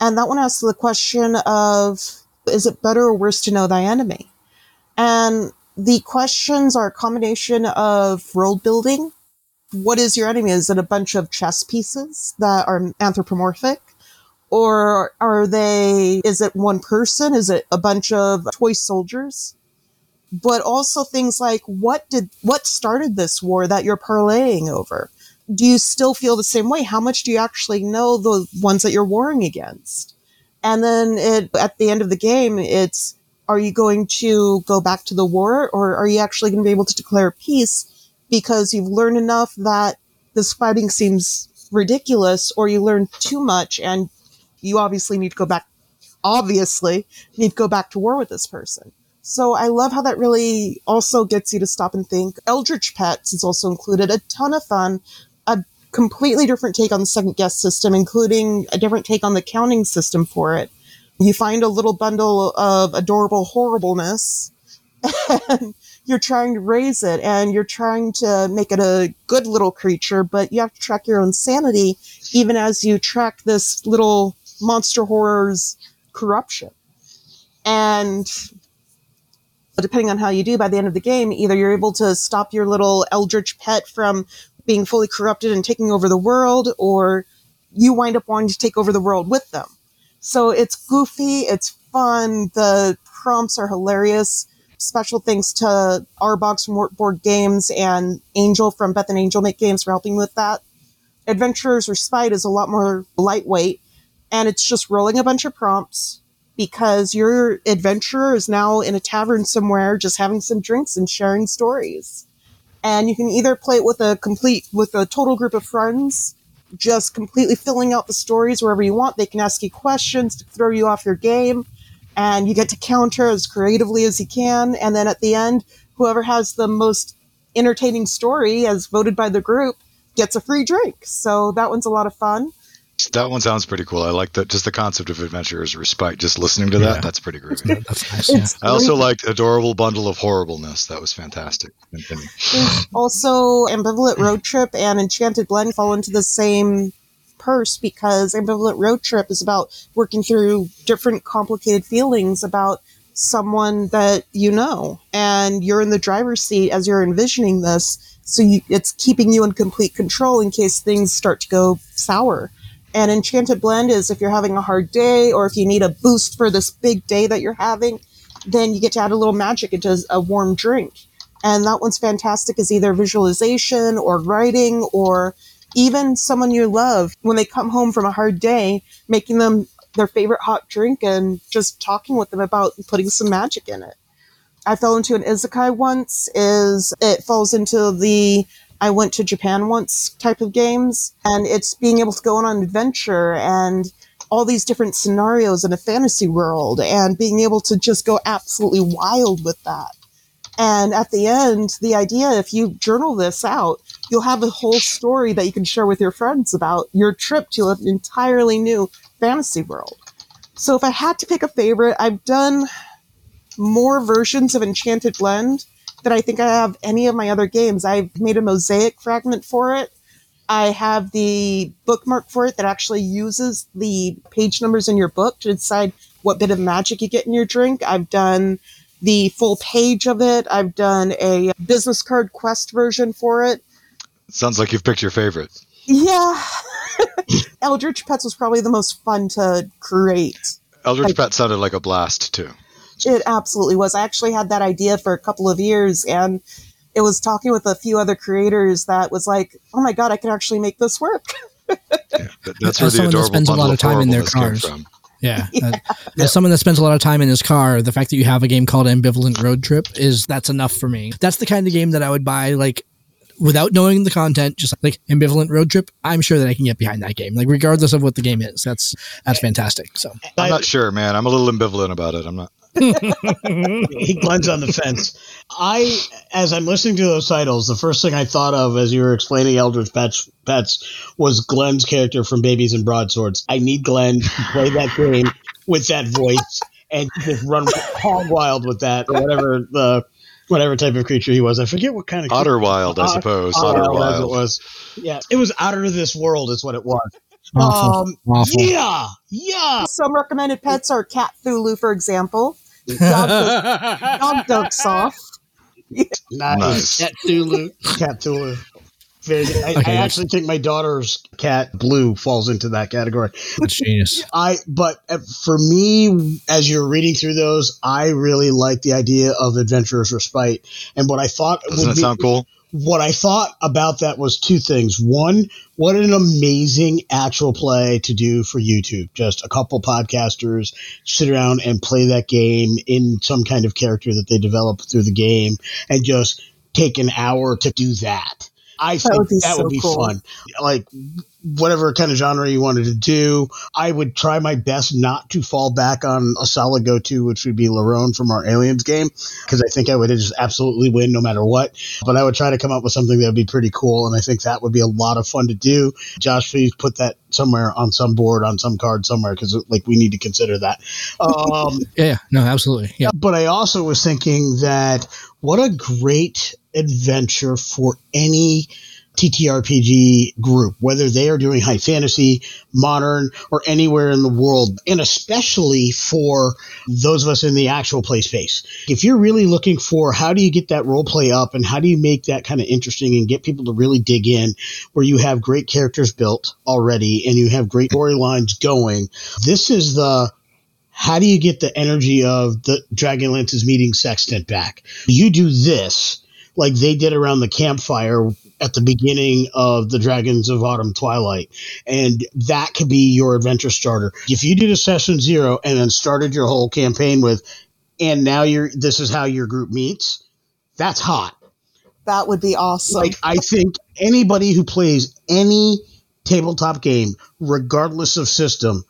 And that one asks the question of Is it better or worse to know thy enemy? And the questions are a combination of world building. What is your enemy? Is it a bunch of chess pieces that are anthropomorphic? Or are they, is it one person? Is it a bunch of toy soldiers? But also things like what did, what started this war that you're parlaying over? Do you still feel the same way? How much do you actually know the ones that you're warring against? And then it, at the end of the game, it's, are you going to go back to the war or are you actually going to be able to declare peace because you've learned enough that this fighting seems ridiculous or you learn too much and you obviously need to go back, obviously need to go back to war with this person. So I love how that really also gets you to stop and think. Eldritch Pets is also included, a ton of fun, a completely different take on the second guess system, including a different take on the counting system for it. You find a little bundle of adorable horribleness and you're trying to raise it and you're trying to make it a good little creature, but you have to track your own sanity even as you track this little monster horror's corruption. And depending on how you do by the end of the game, either you're able to stop your little eldritch pet from being fully corrupted and taking over the world, or you wind up wanting to take over the world with them. So it's goofy, it's fun, the prompts are hilarious. Special thanks to our box from Board Games and Angel from Beth and Angel Make Games for helping with that. Adventurers Respite is a lot more lightweight, and it's just rolling a bunch of prompts because your adventurer is now in a tavern somewhere just having some drinks and sharing stories. And you can either play it with a complete, with a total group of friends, just completely filling out the stories wherever you want. They can ask you questions to throw you off your game, and you get to counter as creatively as you can. And then at the end, whoever has the most entertaining story, as voted by the group, gets a free drink. So that one's a lot of fun. That one sounds pretty cool. I like that. Just the concept of adventurers respite. Just listening to that, Yeah. that's pretty groovy. That's nice. Yeah. I also liked adorable bundle of horribleness. That was fantastic. Also Ambivalent Road Trip and Enchanted Blend fall into the same purse because Ambivalent Road Trip is about working through different complicated feelings about someone that you know and you're in the driver's seat as you're envisioning this so you, it's keeping you in complete control in case things start to go sour and enchanted blend is if you're having a hard day or if you need a boost for this big day that you're having then you get to add a little magic into a warm drink and that one's fantastic as either visualization or writing or even someone you love when they come home from a hard day, making them their favorite hot drink and just talking with them about putting some magic in it. I fell into an isekai once is it falls into the I went to Japan once type of games and it's being able to go on an adventure and all these different scenarios in a fantasy world and being able to just go absolutely wild with that. And at the end, the idea, if you journal this out, you'll have a whole story that you can share with your friends about your trip to an entirely new fantasy world. So if I had to pick a favorite, I've done more versions of Enchanted Blend than I think I have any of my other games. I've made a mosaic fragment for it. I have the bookmark for it that actually uses the page numbers in your book to decide what bit of magic you get in your drink. I've done the full page of it. I've done a business card quest version for it. Sounds like you've picked your favorite. Yeah. Eldritch Pets was probably the most fun to create. Eldritch Pet sounded like a blast too. It absolutely was. I actually had that idea for a couple of years and it was talking with a few other creators that was like, oh my god, I can actually make this work. Yeah, that's where the someone that spends a lot of time in their horribleness cars. from. Yeah. Uh, As someone that spends a lot of time in his car, the fact that you have a game called Ambivalent Road Trip is that's enough for me. That's the kind of game that I would buy like without knowing the content, just like Ambivalent Road Trip. I'm sure that I can get behind that game, like regardless of what the game is. That's that's fantastic. So I'm not sure, man. I'm a little ambivalent about it. I'm not. he Glenn's on the fence. I, as I'm listening to those titles, the first thing I thought of as you were explaining Eldritch Pets, Pets was Glenn's character from Babies and Broadswords. I need Glenn to play that game with that voice and just run hog wild with that, or whatever the whatever type of creature he was. I forget what kind of Otter Wild, I suppose. Otter Otter Wild as it was. Yeah, it was out of this world, is what it was. Awful. Um, Awful. yeah, yeah. Some recommended pets are cat Thulu, for example. Dog, dog dunks off. Nice. Nice. Cat Thulu. Cat Thulu. Very. I, Okay, I actually think my daughter's cat Blue falls into that category. That's genius. I but uh, for me, as you're reading through those, I really like the idea of Adventurer's Respite. And what I thought Doesn't would it be, sound cool? What I thought about that was two things. One, what an amazing actual play to do for YouTube. Just a couple podcasters sit around and play that game in some kind of character that they develop through the game and just take an hour to do that. I think would that would be cool. fun. Like whatever kind of genre you wanted to do, I would try my best not to fall back on a solid go-to, which would be Larone from our Aliens game, because I think I would just absolutely win no matter what. But I would try to come up with something that would be pretty cool, and I think that would be a lot of fun to do. Josh, please put that somewhere on some board, on some card somewhere, because like we need to consider that. Um, yeah. No, absolutely. Yeah. but I also was thinking that what a great adventure for any TTRPG group, whether they are doing high fantasy, modern, or anywhere in the world, and especially for those of us in the actual play space. If you're really looking for how do you get that role play up and how do you make that kind of interesting and get people to really dig in, where you have great characters built already and you have great storylines going, this is the how do you get the energy of the Dragonlance's meeting sextant back? You do this like they did around the campfire at the beginning of the Dragons of Autumn Twilight. And that could be your adventure starter. If you did a session zero and then started your whole campaign with, and now you're, this is how your group meets, that's hot. That would be awesome. Like, I think anybody who plays any tabletop game, regardless of system,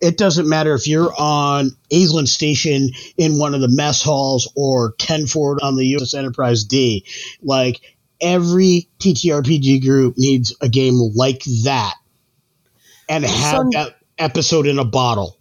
it doesn't matter if you're on Aislinn Station in one of the mess halls or 10 forward on the USS Enterprise D. Like, every TTRPG group needs a game like that and have Some- that episode in a bottle.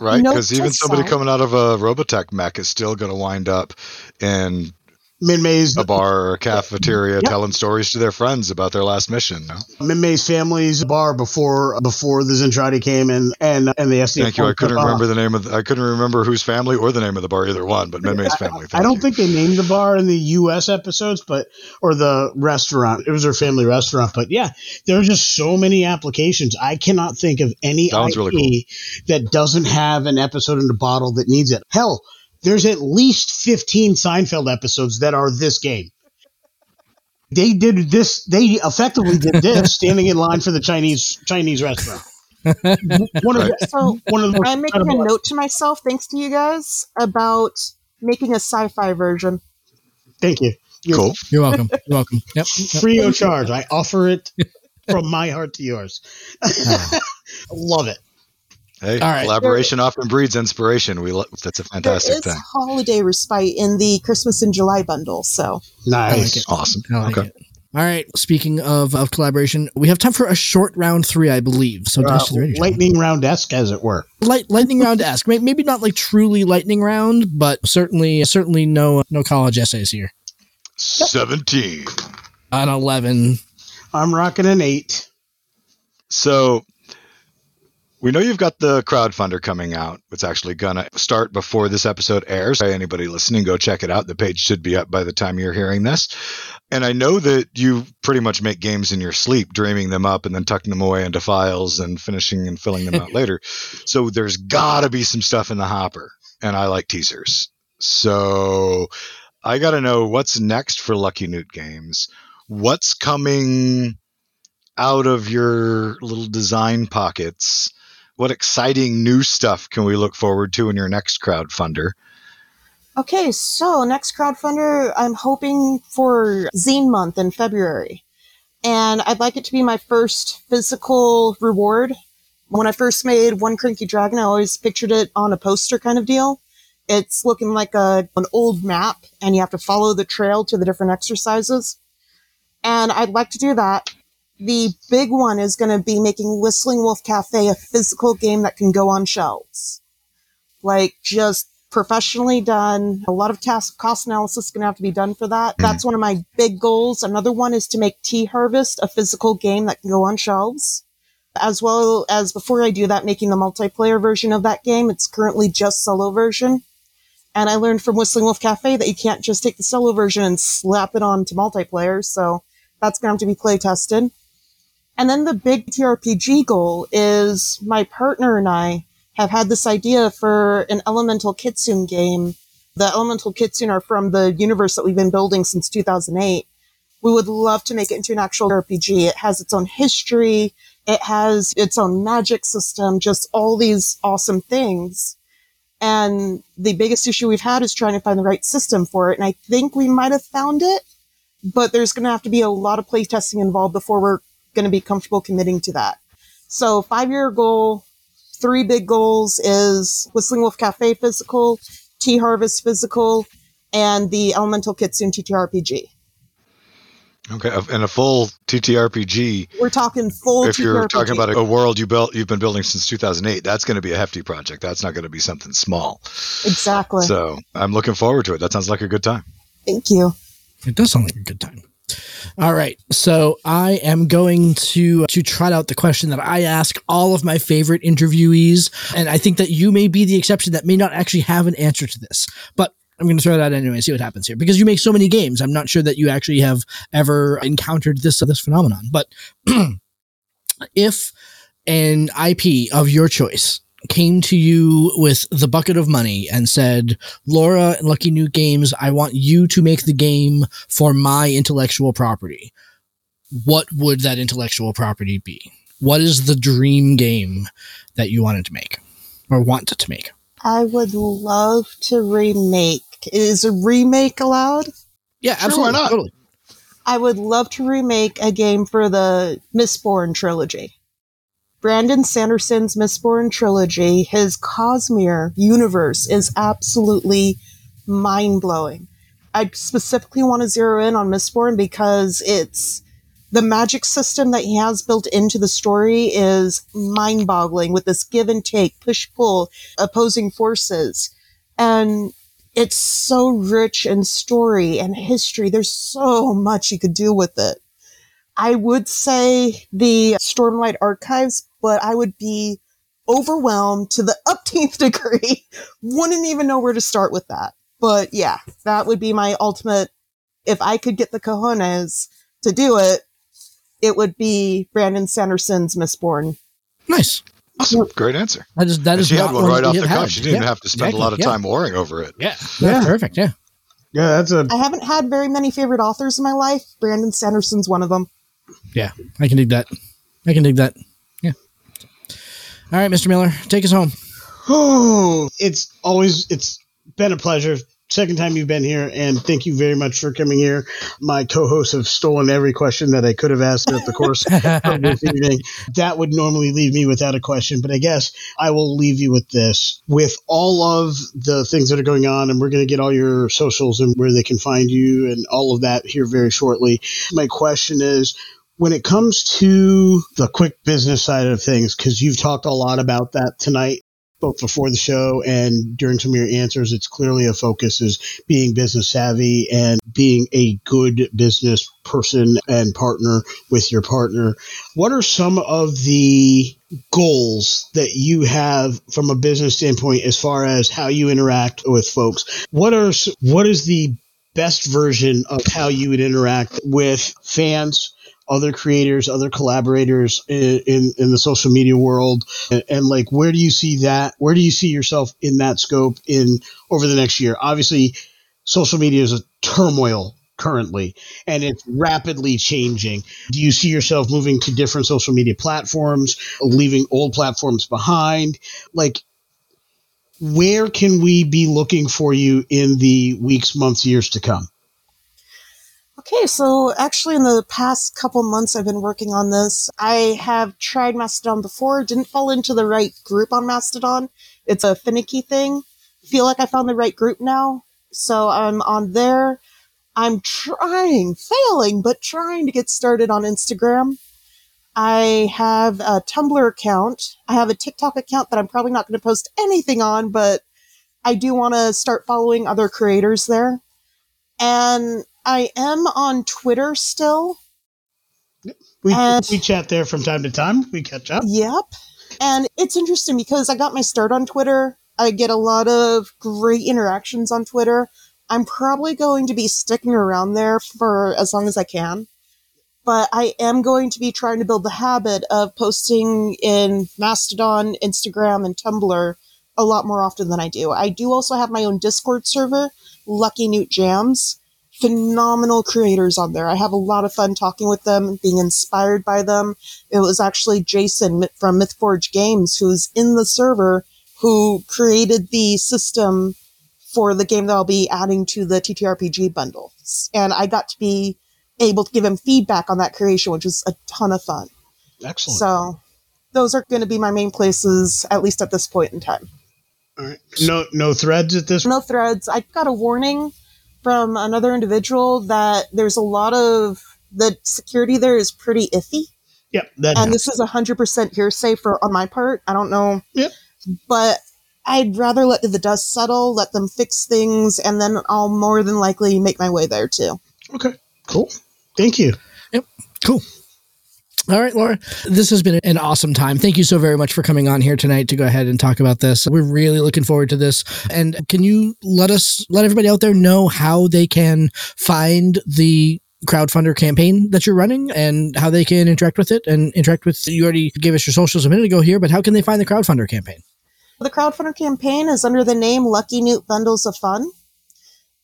Right? Note Because even somebody self. coming out of a Robotech mech is still going to wind up in Minmay's a bar or a cafeteria Yep. telling stories to their friends about their last mission. No? Minmay's family's bar before before the Zentradi came in and and the SDF. Thank you. I couldn't remember the name of. The, I couldn't remember whose family or the name of the bar, either one. But Minmay's family. I thank don't you. think they named the bar in the U.S. episodes, but or the restaurant. It was their family restaurant. But yeah, there are just so many applications. I cannot think of any That IP really that doesn't have an episode in the bottle that needs it. Hell, there's at least 15 Seinfeld episodes that are this game. They did this. They effectively did this standing in line for the Chinese Chinese restaurant. One of the, so one of the most I'm making a incredible- note to myself, thanks to you guys, about making a sci-fi version. Thank you. You're Cool. You're welcome. You're welcome. Yep. free of charge. I offer it from my heart to yours. Ah. Love it. Hey, All right. collaboration often breeds inspiration. We lo- that's a There fantastic is thing. holiday respite in the Christmas in July bundle, so Nice. it. Awesome. I like okay. it. All right. Speaking of, of collaboration, we have time for a short round three, I believe. So, Uh, Dice to the radio. lightning round esque, as it were. Light, lightning round ask. Maybe not like truly lightning round, but certainly certainly no no college essays here. Seventeen. An eleven. I'm rocking an eight. So we know you've got the Crowdfundr coming out. It's actually gonna start before this episode airs. Anybody listening, go check it out. The page should be up by the time you're hearing this. And I know that you pretty much make games in your sleep, dreaming them up and then tucking them away into files and finishing and filling them out later. So there's gotta be some stuff in the hopper. And I like teasers. So I gotta know what's next for Lucky Newt Games. What's coming out of your little design pockets? What exciting new stuff can we look forward to in your next Crowdfundr? Okay, so next Crowdfundr, I'm hoping for Zine Month in February. And I'd like it to be my first physical reward. When I first made One Cranky Dragon, I always pictured it on a poster kind of deal. It's looking like a, an old map, and you have to follow the trail to the different exercises. And I'd like to do that. The big one is going to be making Whistling Wolf Cafe a physical game that can go on shelves. Like, just professionally done. A lot of task cost analysis is going to have to be done for that. Mm-hmm. That's one of my big goals. Another one is to make Tea Harvest a physical game that can go on shelves. as well as before I do that, making the multiplayer version of that game. It's currently just solo version. And I learned from Whistling Wolf Cafe that you can't just take the solo version and slap it on to multiplayer. So that's going to have to be play tested. And then the big TRPG goal is my partner and I have had this idea for an Elemental Kitsune game. The Elemental Kitsune are from the universe that we've been building since 2008. We would love to make it into an actual RPG. It has its own history. It has its own magic system, just all these awesome things. And the biggest issue we've had is trying to find the right system for it. And I think we might have found it, but there's going to have to be a lot of playtesting involved before we're going to be comfortable committing to that. So five year goal, three big goals is Whistling Wolf Cafe physical, Tea Harvest physical, and the Elemental Kitsune TTRPG. Okay, and a full TTRPG. We're talking full. If you're TTRPG. talking about a, a world you built, you've been building since 2008, that's going to be a hefty project. That's not going to be something small. exactly. So I'm looking forward to it. That sounds like a good time. Thank you. It does sound like a good time. All right, so I am going to to trot out the question that I ask all of my favorite interviewees, and I think that you may be the exception that may not actually have an answer to this, but I'm going to throw it out anyway see what happens here because you make so many games. I'm not sure that you actually have ever encountered this this phenomenon, but if an IP of your choice came to you with the bucket of money and said, Laura and Lucky Newt Games, I want you to make the game for my intellectual property. What would that intellectual property be? What is the dream game that you wanted to make or want to make? I would love to remake. Is a remake allowed? Yeah, Sure, absolutely. why not? Totally. I would love to remake a game for the Mistborn trilogy. Brandon Sanderson's Mistborn trilogy, his Cosmere universe is absolutely mind blowing. I specifically want to zero in on Mistborn because it's the magic system that he has built into the story is mind boggling with this give and take, push pull, opposing forces. And it's so rich in story and history. There's so much you could do with it. I would say the Stormlight Archives, but I would be overwhelmed to the upteenth degree. Wouldn't even know where to start with that. But yeah, that would be my ultimate. If I could get the cojones to do it, it would be Brandon Sanderson's Mistborn. Nice. Awesome. Great answer. That is that And is she had not one right off the cuff. had. She didn't Yeah, have to spend exactly. a lot of Yeah. time worrying over it. Yeah, Yeah. that's perfect. Yeah. Yeah, that's a I haven't had very many favorite authors in my life. Brandon Sanderson's one of them. Yeah, I can dig that. I can dig that. Yeah. All right, Mr. Miller, take us home. Oh, it's always it's been a pleasure. Second time you've been here, and thank you very much for coming here. My co-hosts have stolen every question that I could have asked at the course of this evening. That would normally leave me without a question, but I guess I will leave you with this. With all of the things that are going on, and we're going to get all your socials and where they can find you and all of that here very shortly. My question is, when it comes to the quick business side of things, because you've talked a lot about that tonight, both before the show and during some of your answers, it's clearly a focus is being business savvy and being a good business person and partner with your partner. What are some of the goals that you have from a business standpoint as far as how you interact with folks? What are what is the best version of how you would interact with fans? Other creators, other collaborators in, in, in the social media world, and, and like where do you see that? Where do you see yourself in that scope in over the next year? Obviously, social media is a turmoil currently and it's rapidly changing. Do you see yourself moving to different social media platforms, leaving old platforms behind? Like where can we be looking for you in the weeks, months, years to come? Okay, so actually, in the past couple months, I've been working on this. I have tried Mastodon before, didn't fall into the right group on Mastodon. It's a finicky thing. Feel like I found the right group now, so I'm on there. I'm trying, failing, but trying to get started on Instagram. I have a Tumblr account. I have a TikTok account that I'm probably not going to post anything on, but I do want to start following other creators there. And I am on Twitter still. We, And- we chat there from time to time. We catch up. Yep. And it's interesting because I got my start on Twitter. I get a lot of great interactions on Twitter. I'm probably going to be sticking around there for as long as I can. But I am going to be trying to build the habit of posting in Mastodon, Instagram, and Tumblr a lot more often than I do. I do also have my own Discord server, Lucky Newt Jams. Phenomenal creators on there. I have a lot of fun talking with them, and being inspired by them. It was actually Jason from MythForge Games who's in the server who created the system for the game that I'll be adding to the TTRPG bundles. And I got to be able to give him feedback on that creation, which was a ton of fun. Excellent. So those are going to be my main places, at least at this point in time. All right. No, no threads at this. No threads. I got a warning from another individual that there's a lot of the security there is pretty iffy. Yep. That. and this is 100% hearsay for on my part i don't know Yep. but i'd rather let the dust settle let them fix things and then i'll more than likely make my way there too okay. Cool. Thank you. Yep. Cool. All right, Laura. This has been an awesome time. Thank you so very much for coming on here tonight to go ahead and talk about this. We're really looking forward to this. And can you let us let everybody out there know how they can find the Crowdfundr campaign that you're running and how they can interact with it and interact with you already gave us your socials a minute ago here, but how can they find the Crowdfundr campaign? the Crowdfundr campaign is under the name lucky newt bundles of fun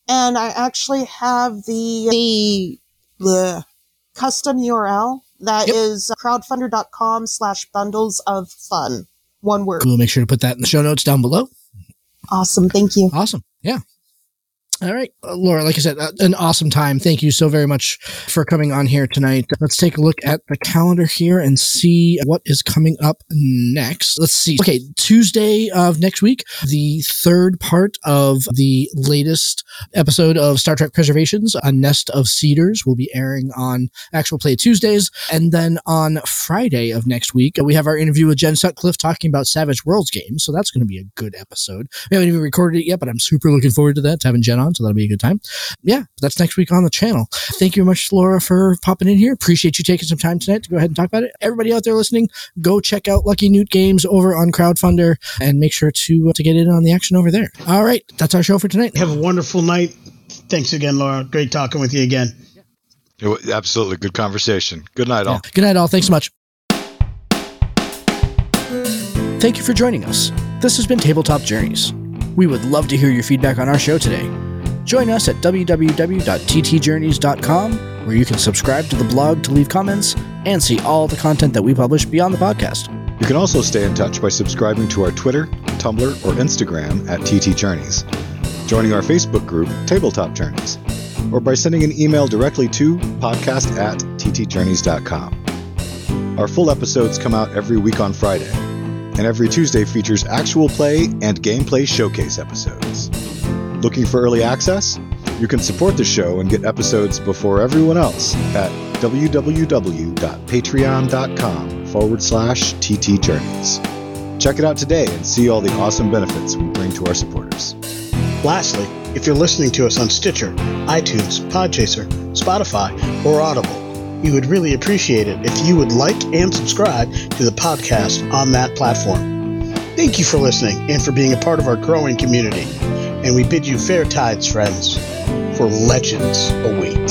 and i actually have the the, the custom url that Yep. is crowdfundr.com slash bundles of fun one word We'll make sure to put that in the show notes down below. awesome thank you Awesome. Yeah. All right. Uh, Laura, like I said, uh, an awesome time. Thank you so very much for coming on here tonight. Let's take a look at the calendar here and see what is coming up next. Let's see. Okay, Tuesday of next week, the third part of the latest episode of Star Trek Preservations, A Nest of Cedars, will be airing on Actual Play Tuesdays. And then on Friday of next week, we have our interview with Jen Sutcliffe talking about Savage Worlds games. So that's going to be a good episode. We haven't even recorded it yet, but I'm super looking forward to that, to having Jen on. So that'll be a good time. Yeah, that's next week on the channel. Thank you very much, Laura, for popping in here. Appreciate you taking some time tonight to go ahead and talk about it. Everybody out there listening, go check out Lucky Newt Games over on Crowdfundr and make sure to, uh, to get in on the action over there. All right, that's our show for tonight. Have a wonderful night. Thanks again, Laura. Great talking with you again. It wa- absolutely good conversation. Good night, all. Yeah. Good night, all. Thanks so much. Thank you for joining us. This has been Tabletop Journeys. We would love to hear your feedback on our show today. Join us at www.ttjourneys.com, where you can subscribe to the blog to leave comments and see all the content that we publish beyond the podcast. You can also stay in touch by subscribing to our Twitter, Tumblr, or Instagram at TT Journeys, joining our Facebook group, Tabletop Journeys, or by sending an email directly to podcast at ttjourneys.com. Our full episodes come out every week on Friday, and every Tuesday features actual play and gameplay showcase episodes. Looking for early access? You can support the show and get episodes before everyone else at www.patreon.com forward slash TT Journeys. Check it out today and see all the awesome benefits we bring to our supporters. Lastly, if you're listening to us on Stitcher, iTunes, Podchaser, Spotify, or Audible, we would really appreciate it if you would like and subscribe to the podcast on that platform. Thank you for listening and for being a part of our growing community. And we bid you fair tides, friends, for legends await.